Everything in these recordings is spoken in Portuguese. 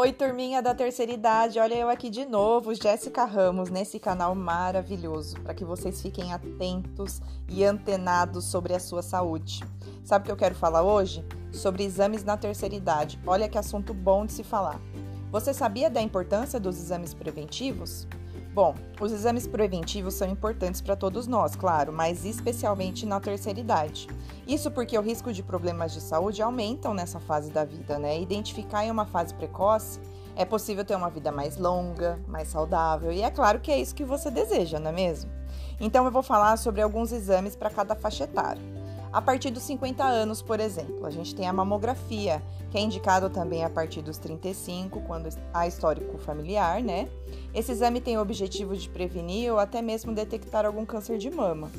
Oi, turminha da terceira idade, olha eu aqui de novo, Jéssica Ramos, nesse canal maravilhoso, para que vocês fiquem atentos e antenados sobre a sua saúde. Sabe o que eu quero falar hoje? Sobre exames na terceira idade. Olha que assunto bom de se falar. Você sabia da importância dos exames preventivos? Bom, os exames preventivos são importantes para todos nós, claro, mas especialmente na terceira idade. Isso porque o risco de problemas de saúde aumentam nessa fase da vida, né? Identificar em uma fase precoce é possível ter uma vida mais longa, mais saudável, e é claro que é isso que você deseja, não é mesmo? Então eu vou falar sobre alguns exames para cada faixa etária. A partir dos 50 anos, por exemplo, a gente tem a mamografia, que é indicado também a partir dos 35, quando há histórico familiar, né? Esse exame tem o objetivo de prevenir ou até mesmo detectar algum câncer de mama.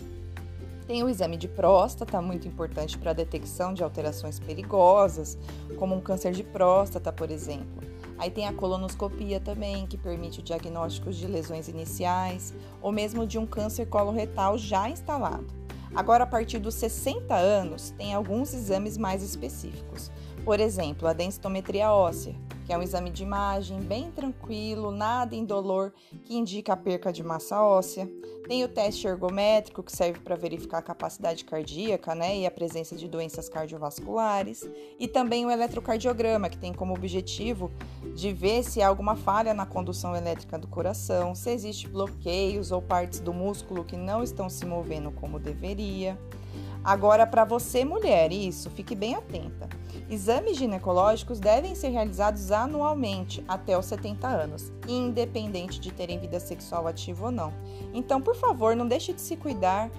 Tem o exame de próstata, muito importante para a detecção de alterações perigosas, como um câncer de próstata, por exemplo. Aí tem a colonoscopia também, que permite o diagnóstico de lesões iniciais ou mesmo de um câncer coloretal já instalado. Agora, a partir dos 60 anos, tem alguns exames mais específicos. Por exemplo, a densitometria óssea, que é um exame de imagem bem tranquilo, nada indolor, que indica a perca de massa óssea. Tem o teste ergométrico, que serve para verificar a capacidade cardíaca né, e a presença de doenças cardiovasculares. E também o eletrocardiograma, que tem como objetivo de ver se há alguma falha na condução elétrica do coração, se existe bloqueios ou partes do músculo que não estão se movendo como deveria. Agora, para você, mulher, isso, fique bem atenta. Exames ginecológicos devem ser realizados anualmente até os 70 anos, independente de terem vida sexual ativa ou não. Então, por favor, não deixe de se cuidar.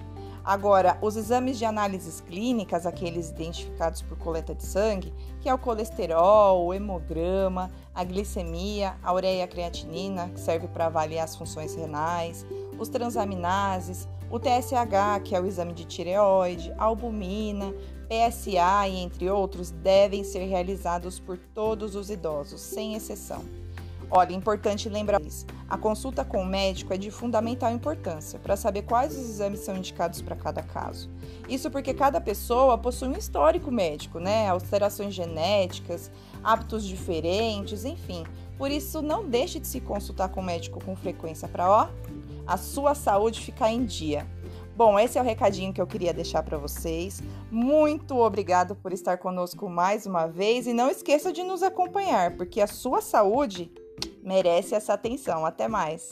Agora, os exames de análises clínicas, aqueles identificados por coleta de sangue, que é o colesterol, o hemograma, a glicemia, a ureia creatinina, que serve para avaliar as funções renais, os transaminases, o TSH, que é o exame de tireoide, albumina, PSA e entre outros, devem ser realizados por todos os idosos, sem exceção. Olha, importante lembrar isso. A consulta com o médico é de fundamental importância para saber quais os exames são indicados para cada caso. Isso porque cada pessoa possui um histórico médico, né? Alterações genéticas, hábitos diferentes, enfim. Por isso, não deixe de se consultar com o médico com frequência para, ó, a sua saúde ficar em dia. Bom, esse é o recadinho que eu queria deixar para vocês. Muito obrigado por estar conosco mais uma vez e não esqueça de nos acompanhar, porque a sua saúde merece essa atenção. Até mais!